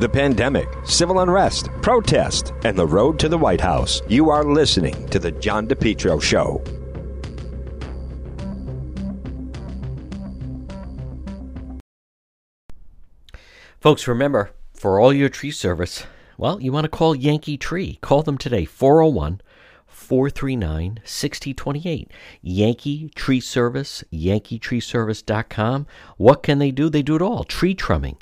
the pandemic, civil unrest, protest, and the road to the White House. You are listening to The John DePetro Show. Folks, remember, for all your tree service, well, you want to call Yankee Tree. Call them today, 401 439 6028. Yankee Tree Service, yankeetreeservice.com. What can they do? They do it all tree trimming,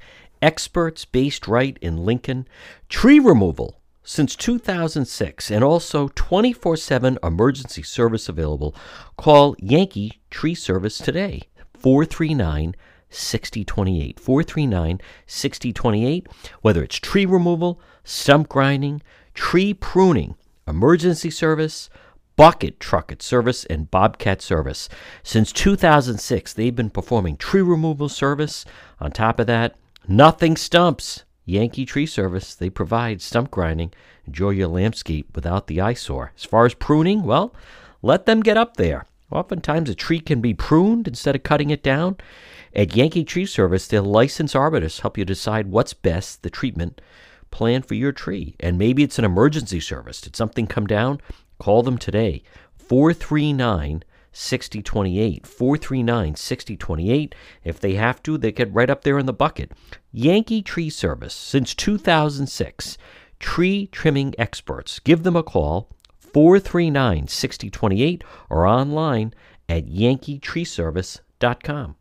experts based right in Lincoln, tree removal since 2006, and also 24 7 emergency service available. Call Yankee Tree Service today, 439 6028. 439 6028. Whether it's tree removal, stump grinding, tree pruning, emergency service, bucket trucket service, and bobcat service. Since 2006, they've been performing tree removal service. On top of that, nothing stumps. Yankee Tree Service, they provide stump grinding. Enjoy your landscape without the eyesore. As far as pruning, well, let them get up there. Oftentimes, a tree can be pruned instead of cutting it down. At Yankee Tree Service, their licensed arborists help you decide what's best, the treatment plan for your tree. And maybe it's an emergency service. Did something come down? Call them today. 439 6028. 439 6028. If they have to, they get right up there in the bucket. Yankee Tree Service, since 2006. Tree trimming experts. Give them a call. 439 6028 or online at yankeetreeservice.com.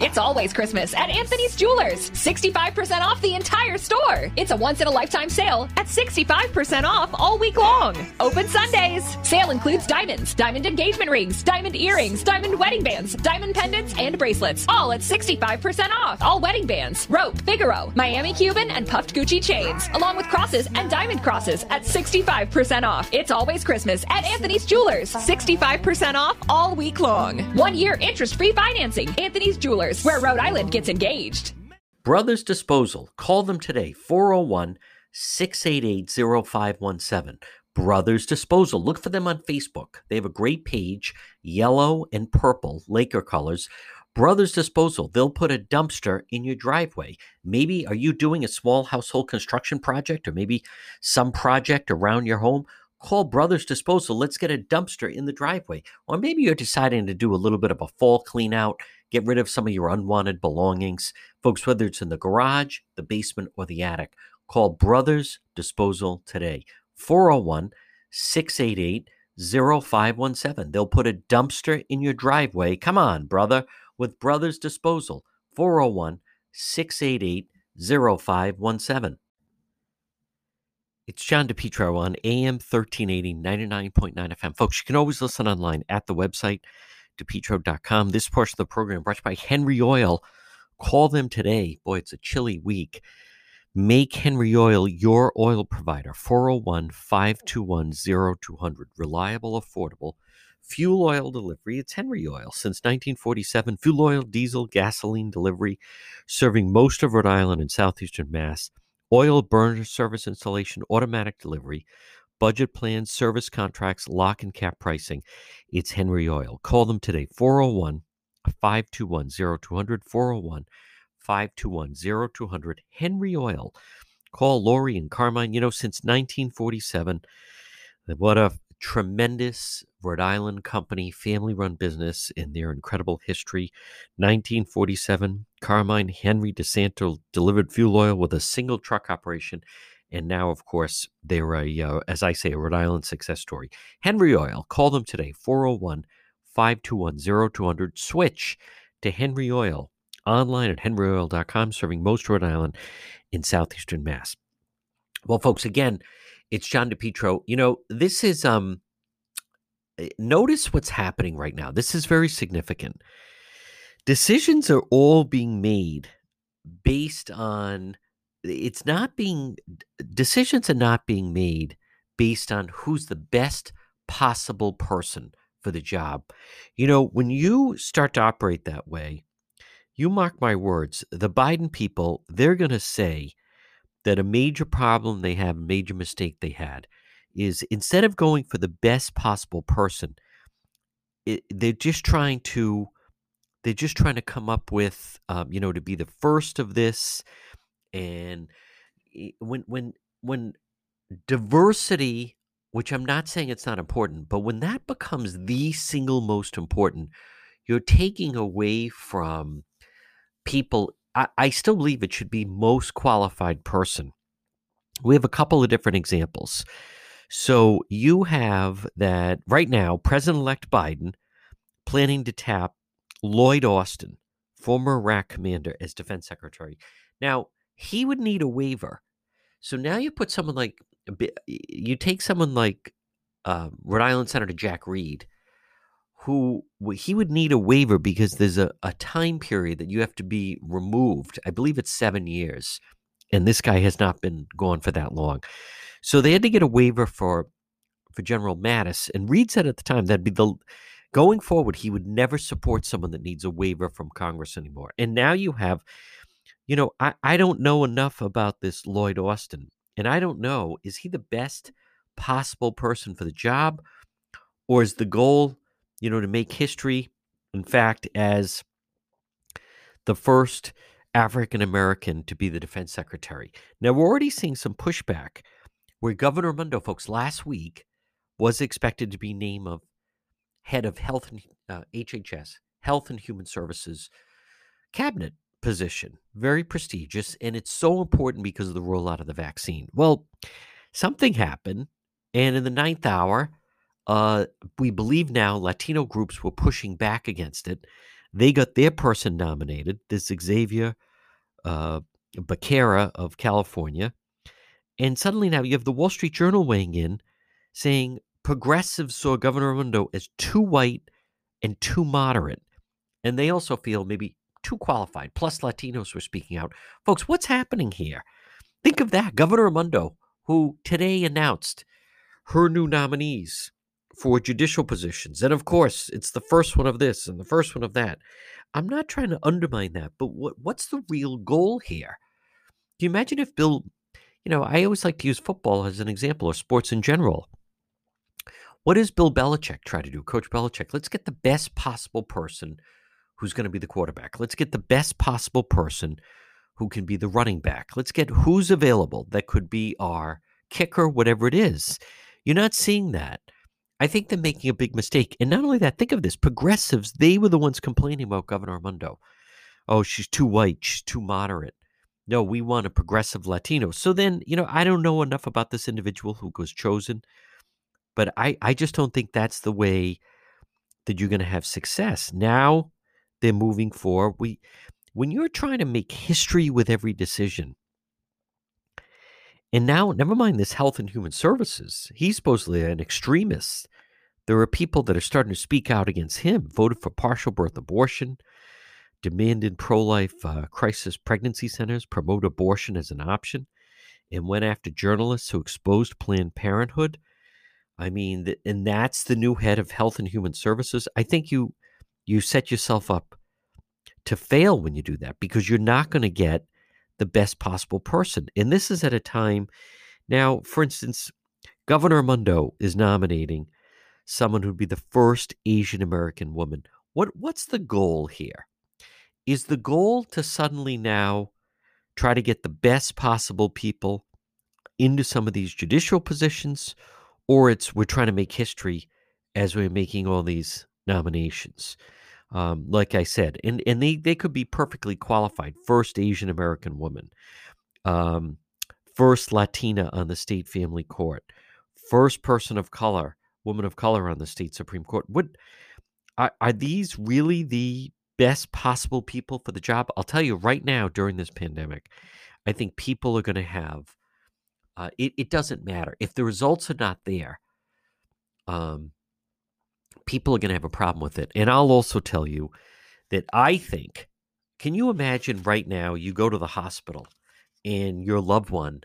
It's always Christmas at Anthony's Jewelers. 65% off the entire store. It's a once in a lifetime sale at 65% off all week long. Open Sundays. Sale includes diamonds, diamond engagement rings, diamond earrings, diamond wedding bands, diamond pendants, and bracelets. All at 65% off. All wedding bands, rope, Figaro, Miami Cuban, and puffed Gucci chains, along with crosses and diamond crosses at 65% off. It's always Christmas at Anthony's Jewelers. 65% off all week long. One year interest free financing. Anthony's Jewelers where Rhode Island gets engaged. Brothers Disposal. Call them today, 401 688 0517. Brothers Disposal. Look for them on Facebook. They have a great page, yellow and purple, Laker colors. Brothers Disposal, they'll put a dumpster in your driveway. Maybe are you doing a small household construction project or maybe some project around your home? Call Brothers Disposal. Let's get a dumpster in the driveway. Or maybe you're deciding to do a little bit of a fall clean out Get rid of some of your unwanted belongings. Folks, whether it's in the garage, the basement, or the attic, call Brothers Disposal today. 401 688 0517. They'll put a dumpster in your driveway. Come on, brother, with Brothers Disposal. 401 688 0517. It's John DePetro on AM 1380, 99.9 FM. Folks, you can always listen online at the website depetro.com. This portion of the program brought to you by Henry Oil. Call them today. Boy, it's a chilly week. Make Henry Oil your oil provider. 401 521 0200. Reliable, affordable fuel oil delivery. It's Henry Oil. Since 1947, fuel oil, diesel, gasoline delivery, serving most of Rhode Island and southeastern Mass. Oil burner service installation, automatic delivery budget plans, service contracts, lock and cap pricing. It's Henry Oil. Call them today, 401 521 0200, 401 521 0200. Henry Oil. Call Lori and Carmine. You know, since 1947, what a tremendous Rhode Island company, family run business in their incredible history. 1947, Carmine Henry DeSanto delivered fuel oil with a single truck operation and now, of course, they're a, uh, as I say, a Rhode Island success story. Henry Oil, call them today, 401 521 0200. Switch to Henry Oil online at henryoil.com, serving most Rhode Island in southeastern Mass. Well, folks, again, it's John DePetro. You know, this is, um, eh, notice what's happening right now. This is very significant. Decisions are all being made based on it's not being decisions are not being made based on who's the best possible person for the job. You know, when you start to operate that way, you mark my words, the Biden people, they're going to say that a major problem they have, a major mistake they had, is instead of going for the best possible person, it, they're just trying to they're just trying to come up with um, you know to be the first of this and eh, when when when diversity which i'm not saying it's not important but when that becomes the single most important you're taking away from people I, I still believe it should be most qualified person. We have a couple of different examples. So you have that right now president-elect biden planning to tap lloyd austin former iraq commander as defense secretary. Now he would need a waiver so now you put someone like you take someone like uh, Rhode Island Senator Jack Reed, who he would need a waiver because there's a, a time period that you have to be removed. I believe it's seven years, and this guy has not been gone for that long. So they had to get a waiver for for General Mattis, and Reed said at the time that'd be the going forward he would never support someone that needs a waiver from Congress anymore. And now you have you know, I, I don't know enough about this Lloyd Austin. And I don't know, is he the best possible person for the job? Or is the goal, you know, to make history, in fact, as the first African American to be the defense secretary? Now, we're already seeing some pushback where Governor Raimondo, folks, last week was expected to be named of head of health and uh, HHS, Health and Human Services cabinet position, very prestigious, and it's so important because of the rollout of the vaccine. Well, something happened, and in the ninth hour, uh, we believe now Latino groups were pushing back against it. They got their person nominated, this Xavier uh, Becerra of California. And suddenly now you have the Wall Street Journal weighing in saying progressives saw Governor Raimondo as too white and too moderate. And they also feel maybe too qualified. Plus, Latinos were speaking out. Folks, what's happening here? Think of that. Governor Raimondo, who today announced her new nominees for judicial positions. And of course, it's the first one of this and the first one of that. I'm not trying to undermine that, but what, what's the real goal here? Do you imagine if Bill, you know, I always like to use football as an example or sports in general. What does Bill Belichick try to do? Coach Belichick, let's get the best possible person who's going to be the quarterback. Let's get the best possible person who can be the running back. Let's get who's available that could be our kicker, whatever it is. You're not seeing that. I think they're making a big mistake. And not only that, think of this progressives, they were the ones complaining about Governor Raimondo. Oh, she's too white, she's too moderate. No, we want a progressive Latino. So then, you know, I don't know enough about this individual who was chosen, but I, I just don't think that's the way that you're going to have success. Now, they're moving for. We, when you're trying to make history with every decision, and now, never mind this health and human services, he's supposedly an extremist. There are people that are starting to speak out against him, voted for partial birth abortion, demanded pro life uh, crisis pregnancy centers promote abortion as an option, and went after journalists who exposed Planned Parenthood. I mean, and that's the new head of Health and Human Services. I think you you set yourself up to fail when you do that because you're not going to get the best possible person. And this is at a time now, for instance, Governor Raimondo is nominating someone who'd be the first Asian American woman. What what's the goal here? Is the goal to suddenly now try to get the best possible people into some of these judicial positions, or it's we're trying to make history as we're making all these nominations? Um, like I said, and and they they could be perfectly qualified. First Asian American woman, um, first Latina on the state family court, first person of color, woman of color on the state supreme court. What are, are these really the best possible people for the job? I'll tell you right now during this pandemic, I think people are going to have. Uh, it, it doesn't matter if the results are not there. Um, people are going to have a problem with it. And I'll also tell you that I think, can you imagine right now you go to the hospital and your loved one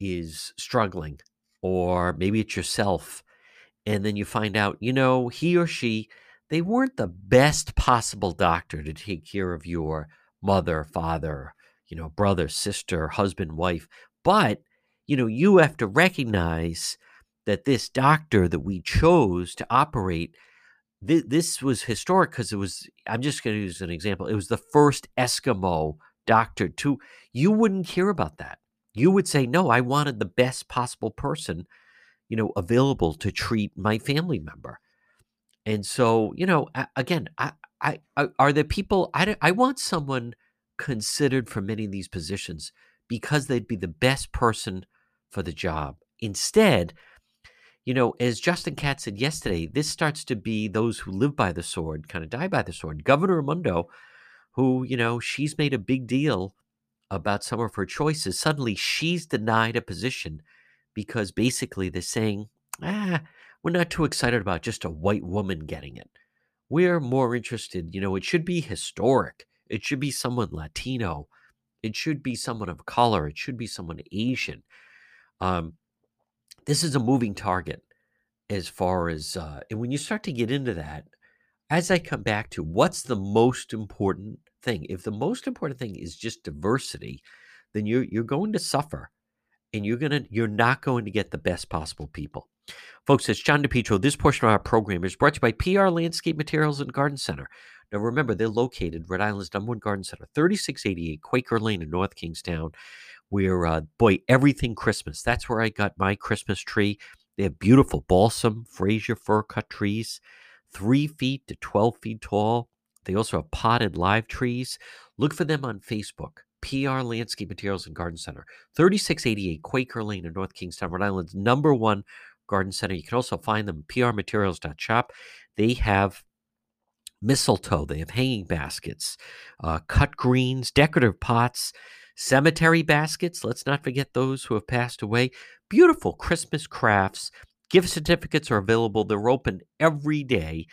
is struggling, or maybe it's yourself, and then you find out, you know, he or she, they weren't the best possible doctor to take care of your mother, father, you know, brother, sister, husband, wife. But, you know, you have to recognize that this doctor that we chose to operate th- this was historic because it was i'm just going to use an example it was the first eskimo doctor to you wouldn't care about that You would say, no, I wanted the best possible person, you know, available to treat my family member. And so, you know, again, I, I, I are there people I, I want someone considered for many of these positions because they'd be the best person for the job. Instead, you know, as Justin Katz said yesterday, this starts to be those who live by the sword kind of die by the sword. Governor Raimondo, who, you know, she's made a big deal about some of her choices, suddenly she's denied a position because basically they're saying, ah, we're not too excited about just a white woman getting it. We're more interested, you know, it should be historic. It should be someone Latino. It should be someone of color. It should be someone Asian. Um, this is a moving target as far as, uh, and when you start to get into that, as I come back to what's the most important thing, if the most important thing is just diversity, then you're you're going to suffer, and you're gonna you're not going to get the best possible people. Folks, it's John DePetro. This portion of our program is brought to you by PR Landscape Materials and Garden Center. Now, remember, they're located Rhode Island's number one garden center, 3688 Quaker Lane in North Kingstown, where, uh, boy, everything Christmas. That's where I got my Christmas tree. They have beautiful balsam, Fraser fir cut trees, three feet to 12 feet tall. They also have potted live trees. Look for them on Facebook. PR Landscape Materials and Garden Center, 3688 Quaker Lane in North Kingstown, Rhode Island's number one garden center. You can also find them at prmaterials.shop. They have mistletoe, they have hanging baskets, uh, cut greens, decorative pots, cemetery baskets. Let's not forget those who have passed away. Beautiful Christmas crafts. Gift certificates are available. They're open every day.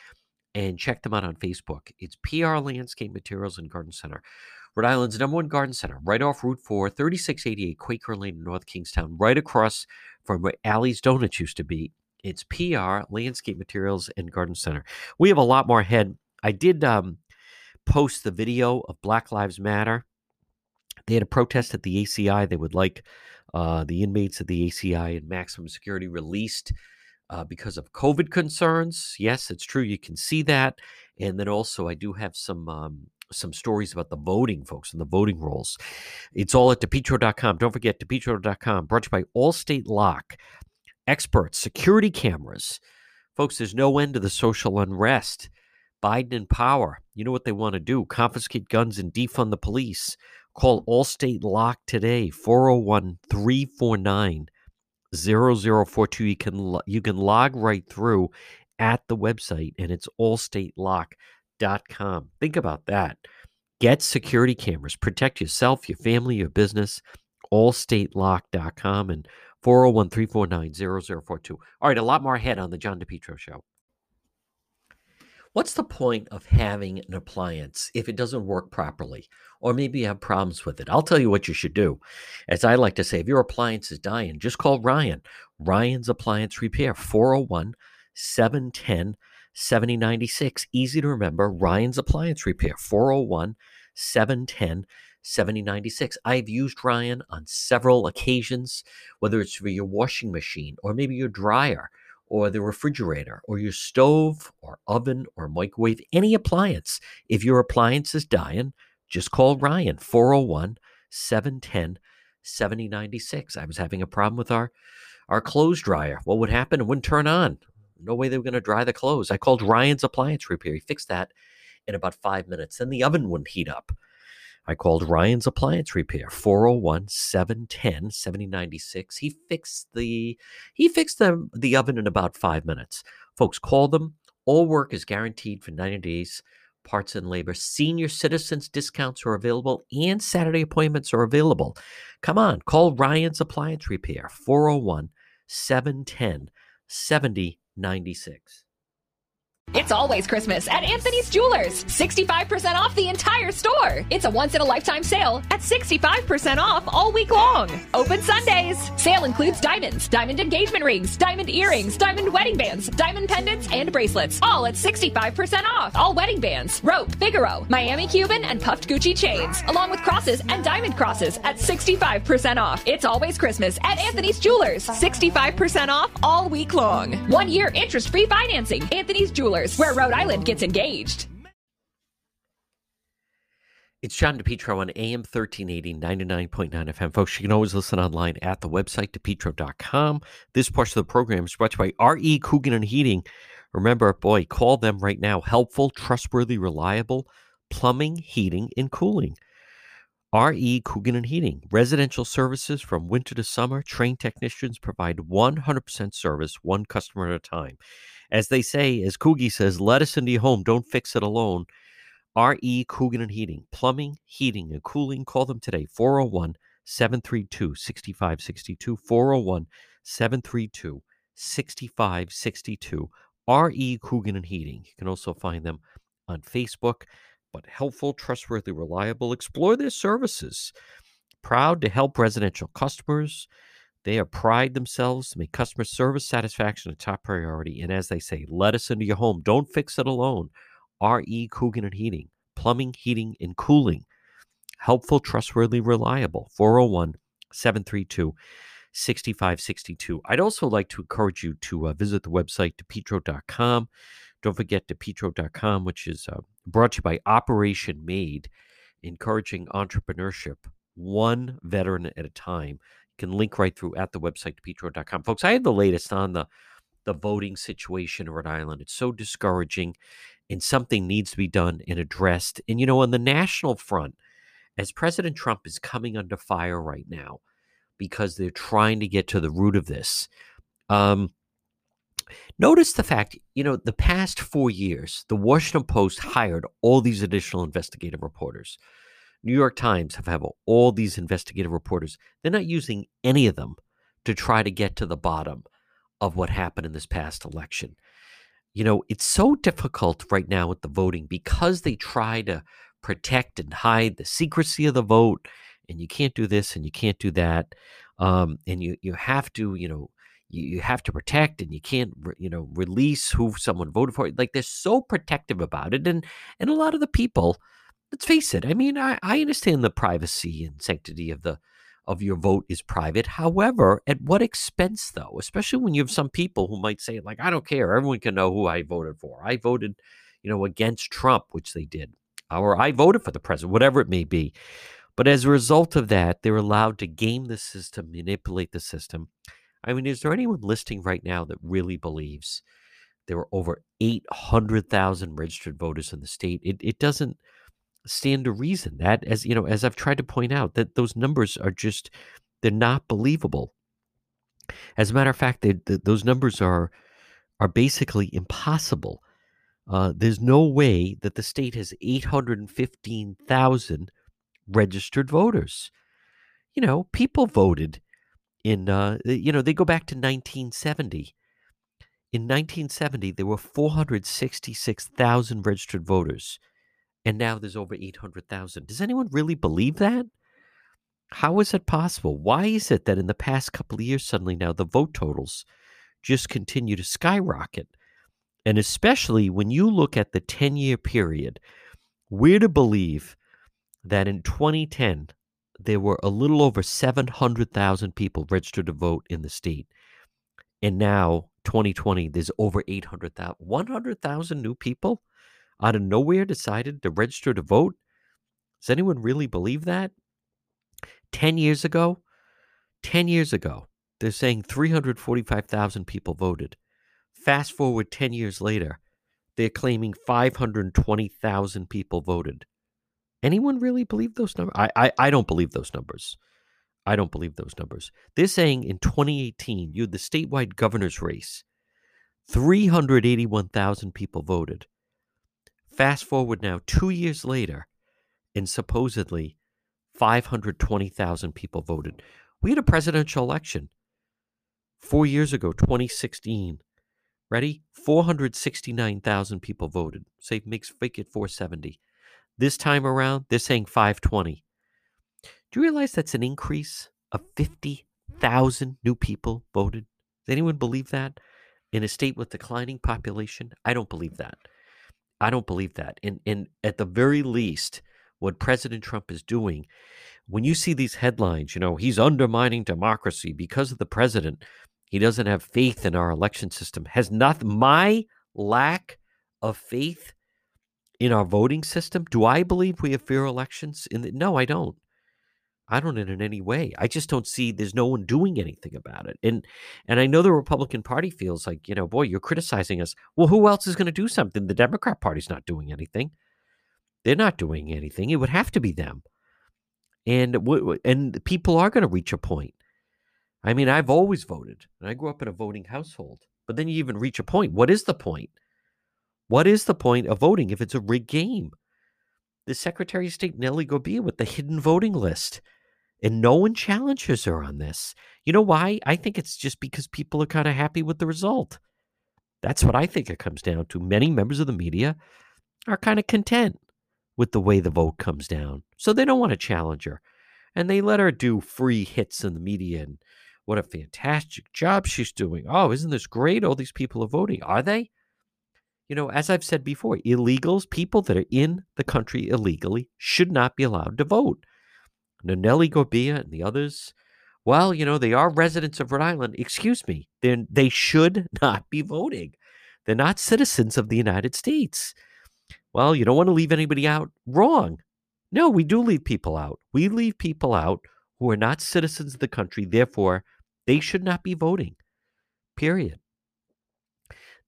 And check them out on Facebook. It's PR Landscape Materials and Garden Center. Rhode Island's number one garden center, right off Route 4, 3688 Quaker Lane, in North Kingstown, right across from where Allie's Donuts used to be. It's PR, Landscape Materials, and Garden Center. We have a lot more ahead. I did um, post the video of Black Lives Matter. They had a protest at the ACI. They would like uh, the inmates of the ACI and maximum security released uh, because of COVID concerns. Yes, it's true. You can see that. And then also, I do have some um, some stories about the voting, folks, and the voting rolls. It's all at depetro.com. Don't forget, depetro.com, brought to you by Allstate Lock, experts, security cameras. Folks, there's no end to the social unrest. Biden in power. You know what they want to do? Confiscate guns and defund the police. Call Allstate Lock today, 401 349 0042. You can, you can log right through at the website, and it's allstatelock.com. Think about that. Get security cameras, protect yourself, your family, your business. Allstatelock.com and 401 349 0042. All right, a lot more ahead on the John DePetro Show. What's the point of having an appliance if it doesn't work properly? Or maybe you have problems with it. I'll tell you what you should do. As I like to say, if your appliance is dying, just call Ryan. Ryan's Appliance Repair, 401 710 7096. Easy to remember. Ryan's Appliance Repair, 401 710 7096. I've used Ryan on several occasions, whether it's for your washing machine or maybe your dryer or the refrigerator or your stove or oven or microwave, any appliance. If your appliance is dying, just call Ryan 401 710 7096. I was having a problem with our our clothes dryer. What would happen? It wouldn't turn on. No way they were going to dry the clothes. I called Ryan's appliance repair. He fixed that in about five minutes. Then the oven wouldn't heat up. I called Ryan's Appliance Repair, 401 710 7096. He fixed the he fixed the, the oven in about five minutes. Folks, call them. All work is guaranteed for 90 days. Parts and labor. Senior citizens discounts are available and Saturday appointments are available. Come on, call Ryan's Appliance Repair, 401 710 7096. It's always Christmas at Anthony's Jewelers. 65% off the entire store. It's a once in a lifetime sale at 65% off all week long. Open Sundays. Sale includes diamonds, diamond engagement rings, diamond earrings, diamond wedding bands, diamond pendants, and bracelets. All at 65% off. All wedding bands, rope, Figaro, Miami Cuban, and puffed Gucci chains, along with crosses and diamond crosses at 65% off. It's always Christmas at Anthony's Jewelers. 65% off all week long. One year interest free financing. Anthony's Jewelers where Rhode Island gets engaged. It's John DePetro on AM 1380, 99.9 FM. Folks, you can always listen online at the website, depetro.com. This portion of the program is brought to you by R.E. Coogan and Heating. Remember, boy, call them right now. Helpful, trustworthy, reliable plumbing, heating, and cooling. R.E. Coogan and Heating. Residential services from winter to summer. Trained technicians provide 100% service, one customer at a time. As they say, as Coogie says, let us into your home. Don't fix it alone. R.E. Coogan and Heating, plumbing, heating, and cooling. Call them today, 401 732 6562. 401 732 6562. R.E. Coogan and Heating. You can also find them on Facebook, but helpful, trustworthy, reliable. Explore their services. Proud to help residential customers. They are pride themselves to make customer service satisfaction a top priority. And as they say, let us into your home. Don't fix it alone. R.E. Coogan and Heating, plumbing, heating, and cooling. Helpful, trustworthy, reliable. 401 732 6562. I'd also like to encourage you to uh, visit the website, depetro.com. Don't forget depetro.com, which is uh, brought to you by Operation Made, encouraging entrepreneurship one veteran at a time. Can link right through at the website, depetro.com. Folks, I have the latest on the, the voting situation in Rhode Island. It's so discouraging and something needs to be done and addressed. And, you know, on the national front, as President Trump is coming under fire right now because they're trying to get to the root of this, um, notice the fact, you know, the past four years, the Washington Post hired all these additional investigative reporters. New York Times have, have all these investigative reporters. They're not using any of them to try to get to the bottom of what happened in this past election you know, it's so difficult right now with the voting because they try to protect and hide the secrecy of the vote, and you can't do this and you can't do that, um, and you you have to, you know, you, you have to protect and you can't, you know, release who someone voted for. Like they're so protective about it, and and a lot of the people, let's face it. I mean, I, I understand the privacy and sanctity of the of your vote is private. However, at what expense, though? Especially when you have some people who might say, like, I don't care. Everyone can know who I voted for. I voted, you know, against Trump, which they did, or I voted for the president, whatever it may be. But as a result of that, they're allowed to game the system, manipulate the system. I mean, is there anyone listening right now that really believes there were over 800,000 registered voters in the state? It, it doesn't stand to reason that as you know as i've tried to point out that those numbers are just they're not believable. As a matter of fact they, the, those numbers are are basically impossible. Uh, there's no way that the state has 815,000 registered voters. You know people voted in uh, you know they go back to 1970 in 1970 there were 466,000 registered voters and now there's over 800,000. Does anyone really believe that? How is it possible? Why is it that in the past couple of years, suddenly now the vote totals just continue to skyrocket? And especially when you look at the 10 year period, we're to believe that in 2010, there were a little over 700,000 people registered to vote in the state. And now, 2020, there's over 800,000. 100,000 new people? Out of nowhere decided to register to vote? Does anyone really believe that? 10 years ago, 10 years ago, they're saying 345,000 people voted. Fast forward 10 years later, they're claiming 520,000 people voted. Anyone really believe those numbers? I, I, I don't believe those numbers. I don't believe those numbers. They're saying in 2018, you had the statewide governor's race, 381,000 people voted. Fast forward now, two years later, and supposedly 520,000 people voted. We had a presidential election four years ago, 2016. Ready? 469,000 people voted. Say, makes make it 470. This time around, they're saying 520. Do you realize that's an increase of 50,000 new people voted? Does anyone believe that? In a state with declining population? I don't believe that. I don't believe that. And, and at the very least, what President Trump is doing, when you see these headlines, you know, he's undermining democracy because of the president, he doesn't have faith in our election system, has not my lack of faith in our voting system. Do I believe we have fair elections? In the, no, I don't. I don't in any way. I just don't see there's no one doing anything about it. And and I know the Republican Party feels like, you know, boy, you're criticizing us. Well, who else is going to do something? The Democrat Party's not doing anything. They're not doing anything. It would have to be them. And and people are going to reach a point. I mean, I've always voted, and I grew up in a voting household. But then you even reach a point. What is the point? What is the point of voting if it's a rigged game? The Secretary of State Nellie Gorbea with the hidden voting list and no one challenges her on this. You know why? I think it's just because people are kind of happy with the result. That's what I think it comes down to. Many members of the media are kind of content with the way the vote comes down. So they don't want to challenge her. And they let her do free hits in the media and what a fantastic job she's doing. Oh, isn't this great? All these people are voting. Are they? You know, as I've said before, illegals, people that are in the country illegally, should not be allowed to vote. Nellie Gorbea and the others, well, you know, they are residents of Rhode Island. Excuse me, then they should not be voting. They're not citizens of the United States. Well, you don't want to leave anybody out. Wrong. No, we do leave people out. We leave people out who are not citizens of the country. Therefore, they should not be voting. Period.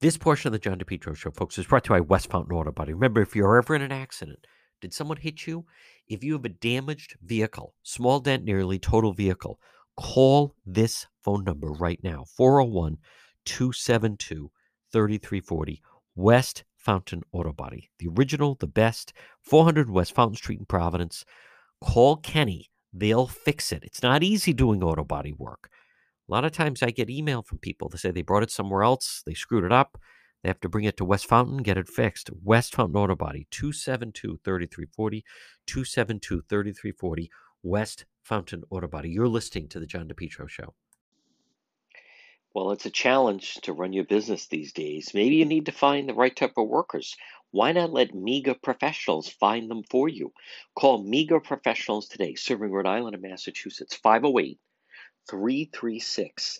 This portion of the John DePetro Show, folks, is brought to you by West Fountain Auto Body. Remember, if you're ever in an accident, did someone hit you? If you have a damaged vehicle, small dent, nearly total vehicle, call this phone number right now 401 272 3340 West Fountain Auto Body. The original, the best, 400 West Fountain Street in Providence. Call Kenny. They'll fix it. It's not easy doing auto body work. A lot of times I get email from people. They say they brought it somewhere else, they screwed it up. They have to bring it to West Fountain, get it fixed. West Fountain Auto Body, 272 3340, 272 3340, West Fountain Auto Body. You're listening to The John DePetro Show. Well, it's a challenge to run your business these days. Maybe you need to find the right type of workers. Why not let MEGA professionals find them for you? Call MEGA professionals today, serving Rhode Island and Massachusetts, 508 336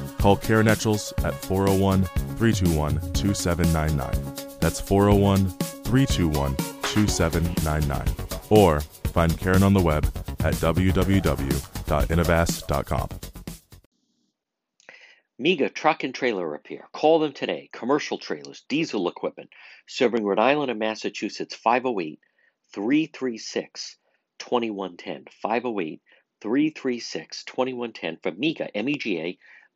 Call Karen Etchels at 401 321 2799. That's 401 321 2799. Or find Karen on the web at www.innovast.com. MEGA Truck and Trailer Repair. Call them today. Commercial trailers, diesel equipment, serving Rhode Island and Massachusetts 508 336 2110. 508 336 2110 for MEGA, M E G A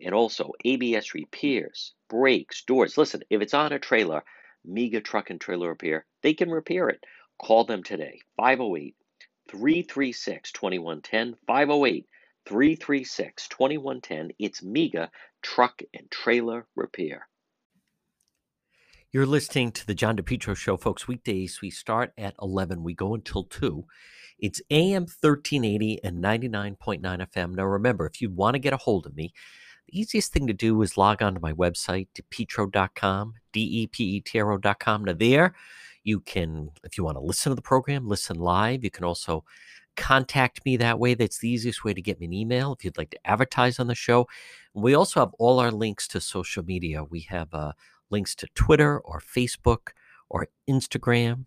and also ABS repairs, brakes, doors. Listen, if it's on a trailer, MEGA Truck and Trailer Repair, they can repair it. Call them today, 508 336 2110, 508 336 2110. It's MEGA Truck and Trailer Repair. You're listening to the John DePetro Show, folks. Weekdays, we start at 11, we go until 2. It's AM 1380 and 99.9 FM. Now, remember, if you want to get a hold of me, the easiest thing to do is log on to my website, depetro.com, D E P E T R O.com. Now, there you can, if you want to listen to the program, listen live. You can also contact me that way. That's the easiest way to get me an email if you'd like to advertise on the show. We also have all our links to social media. We have uh, links to Twitter or Facebook or Instagram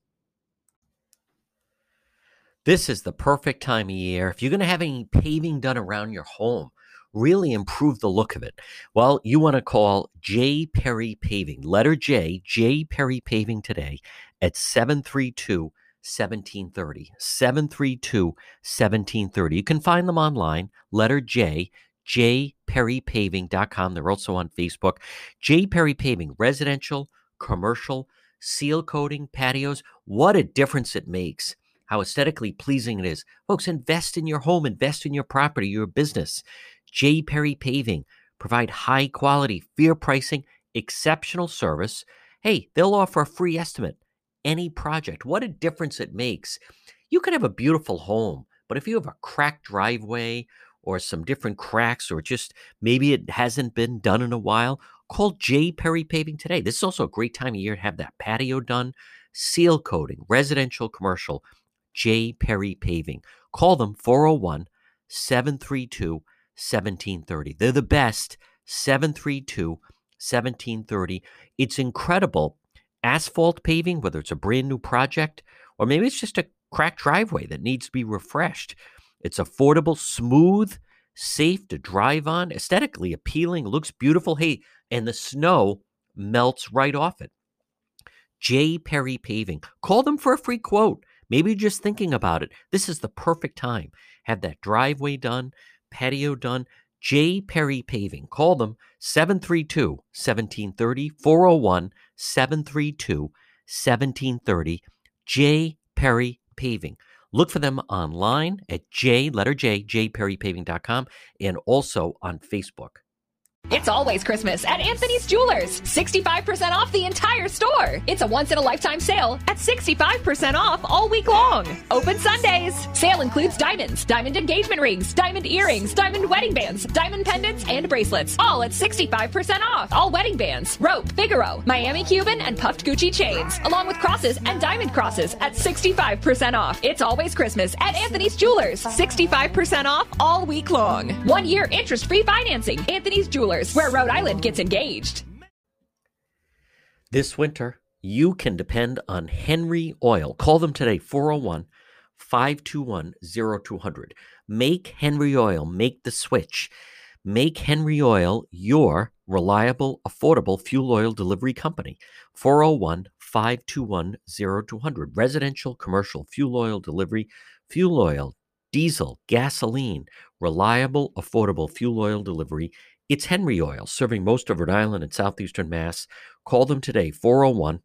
This is the perfect time of year. If you're going to have any paving done around your home, really improve the look of it. Well, you want to call J. Perry Paving, letter J, J. Perry Paving today at 732 1730. 732 1730. You can find them online, letter J, jperrypaving.com. They're also on Facebook. J. Perry Paving, residential, commercial, seal coating, patios. What a difference it makes. How aesthetically pleasing it is. Folks, invest in your home, invest in your property, your business. J. Perry Paving provide high quality, fair pricing, exceptional service. Hey, they'll offer a free estimate. Any project. What a difference it makes. You can have a beautiful home, but if you have a cracked driveway or some different cracks or just maybe it hasn't been done in a while, call J. Perry Paving today. This is also a great time of year to have that patio done, seal coating, residential, commercial. J. Perry Paving. Call them 401 732 1730. They're the best. 732 1730. It's incredible. Asphalt paving, whether it's a brand new project or maybe it's just a cracked driveway that needs to be refreshed. It's affordable, smooth, safe to drive on, aesthetically appealing, looks beautiful. Hey, and the snow melts right off it. J. Perry Paving. Call them for a free quote. Maybe just thinking about it. This is the perfect time. Have that driveway done, patio done. J. Perry Paving. Call them 732 1730 401 732 1730. J. Perry Paving. Look for them online at J, letter J, jperrypaving.com, and also on Facebook. It's always Christmas at Anthony's Jewelers. 65% off the entire store. It's a once in a lifetime sale at 65% off all week long. Open Sundays. Sale includes diamonds, diamond engagement rings, diamond earrings, diamond wedding bands, diamond pendants, and bracelets. All at 65% off. All wedding bands, rope, Figaro, Miami Cuban, and puffed Gucci chains, along with crosses and diamond crosses at 65% off. It's always Christmas at Anthony's Jewelers. 65% off all week long. One year interest free financing. Anthony's Jewelers where Rhode Island gets engaged. This winter, you can depend on Henry Oil. Call them today, 401 521 0200. Make Henry Oil, make the switch. Make Henry Oil your reliable, affordable fuel oil delivery company. 401 521 0200. Residential, commercial fuel oil delivery, fuel oil, diesel, gasoline, reliable, affordable fuel oil delivery it's Henry Oil, serving most of Rhode Island and southeastern Mass. Call them today, 401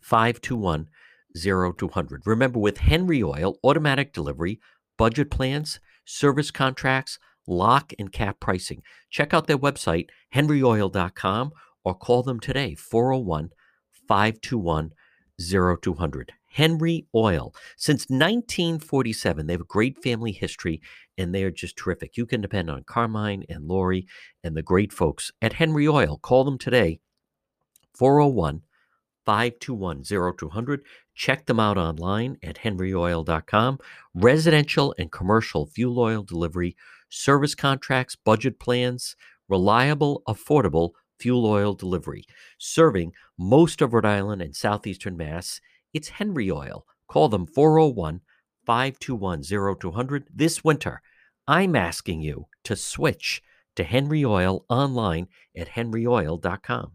521 0200. Remember, with Henry Oil, automatic delivery, budget plans, service contracts, lock and cap pricing. Check out their website, henryoil.com, or call them today, 401 521 0200. Henry Oil. Since 1947, they have a great family history and they are just terrific. You can depend on Carmine and Lori and the great folks at Henry Oil. Call them today, 401 521 0200. Check them out online at henryoil.com. Residential and commercial fuel oil delivery, service contracts, budget plans, reliable, affordable fuel oil delivery, serving most of Rhode Island and southeastern Mass it's Henry Oil. Call them 401 521 0200 this winter. I'm asking you to switch to Henry Oil online at henryoil.com.